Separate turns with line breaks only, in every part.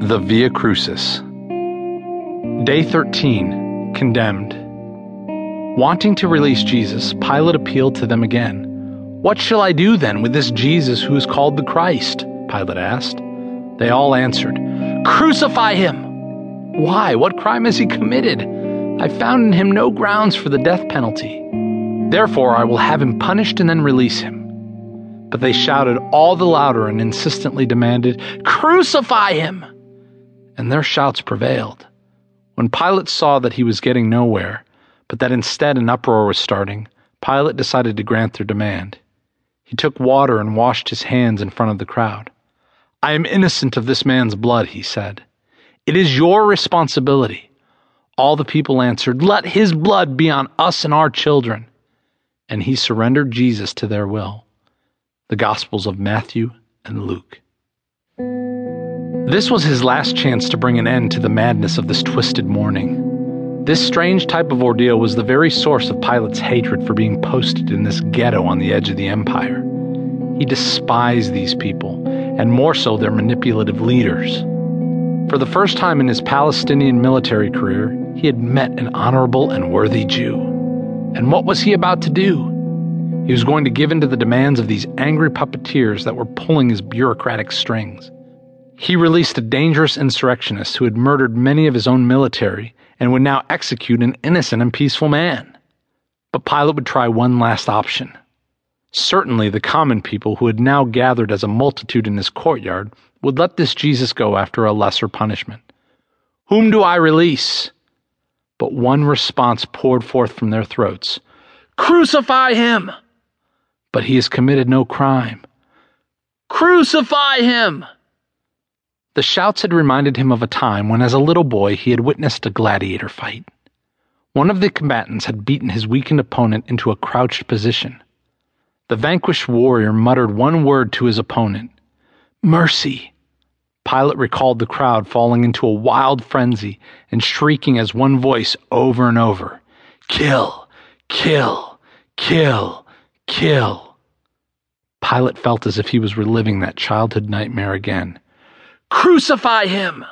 The Via Crucis. Day 13 Condemned. Wanting to release Jesus, Pilate appealed to them again. What shall I do then with this Jesus who is called the Christ? Pilate asked. They all answered, Crucify him! Why? What crime has he committed? I found in him no grounds for the death penalty. Therefore, I will have him punished and then release him. But they shouted all the louder and insistently demanded, Crucify him! And their shouts prevailed. When Pilate saw that he was getting nowhere, but that instead an uproar was starting, Pilate decided to grant their demand. He took water and washed his hands in front of the crowd. I am innocent of this man's blood, he said. It is your responsibility. All the people answered, Let his blood be on us and our children. And he surrendered Jesus to their will. The Gospels of Matthew and Luke. This was his last chance to bring an end to the madness of this twisted morning. This strange type of ordeal was the very source of Pilate's hatred for being posted in this ghetto on the edge of the empire. He despised these people, and more so their manipulative leaders. For the first time in his Palestinian military career, he had met an honorable and worthy Jew. And what was he about to do? He was going to give in to the demands of these angry puppeteers that were pulling his bureaucratic strings. He released a dangerous insurrectionist who had murdered many of his own military and would now execute an innocent and peaceful man. But Pilate would try one last option. Certainly, the common people who had now gathered as a multitude in his courtyard would let this Jesus go after a lesser punishment. Whom do I release? But one response poured forth from their throats Crucify him! But he has committed no crime. Crucify him! The shouts had reminded him of a time when, as a little boy, he had witnessed a gladiator fight. One of the combatants had beaten his weakened opponent into a crouched position. The vanquished warrior muttered one word to his opponent Mercy. Pilate recalled the crowd falling into a wild frenzy and shrieking as one voice over and over Kill, kill, kill, kill. Pilate felt as if he was reliving that childhood nightmare again. Crucify him!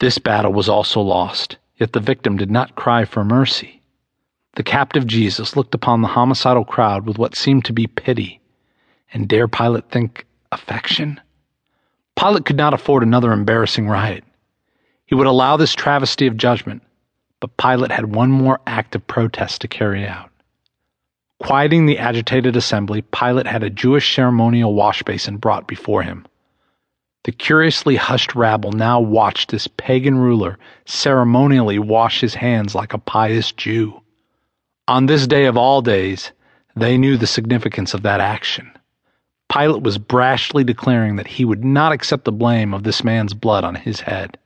This battle was also lost, yet the victim did not cry for mercy. The captive Jesus looked upon the homicidal crowd with what seemed to be pity. And dare Pilate think affection? Pilate could not afford another embarrassing riot. He would allow this travesty of judgment, but Pilate had one more act of protest to carry out. Quieting the agitated assembly, Pilate had a Jewish ceremonial wash basin brought before him. The curiously hushed rabble now watched this pagan ruler ceremonially wash his hands like a pious Jew. On this day of all days, they knew the significance of that action. Pilate was brashly declaring that he would not accept the blame of this man's blood on his head.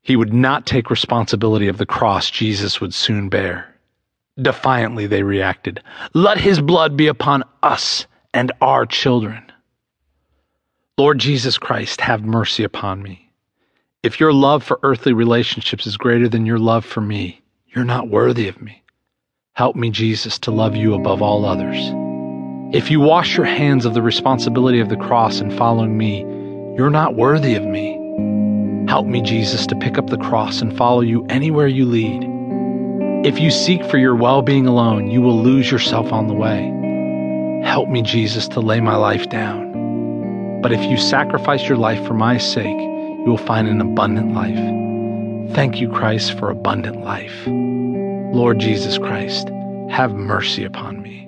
He would not take responsibility of the cross Jesus would soon bear. Defiantly, they reacted, Let his blood be upon us and our children. Lord Jesus Christ, have mercy upon me. If your love for earthly relationships is greater than your love for me, you're not worthy of me. Help me, Jesus, to love you above all others. If you wash your hands of the responsibility of the cross in following me, you're not worthy of me. Help me, Jesus, to pick up the cross and follow you anywhere you lead. If you seek for your well being alone, you will lose yourself on the way. Help me, Jesus, to lay my life down. But if you sacrifice your life for my sake, you will find an abundant life. Thank you, Christ, for abundant life. Lord Jesus Christ, have mercy upon me.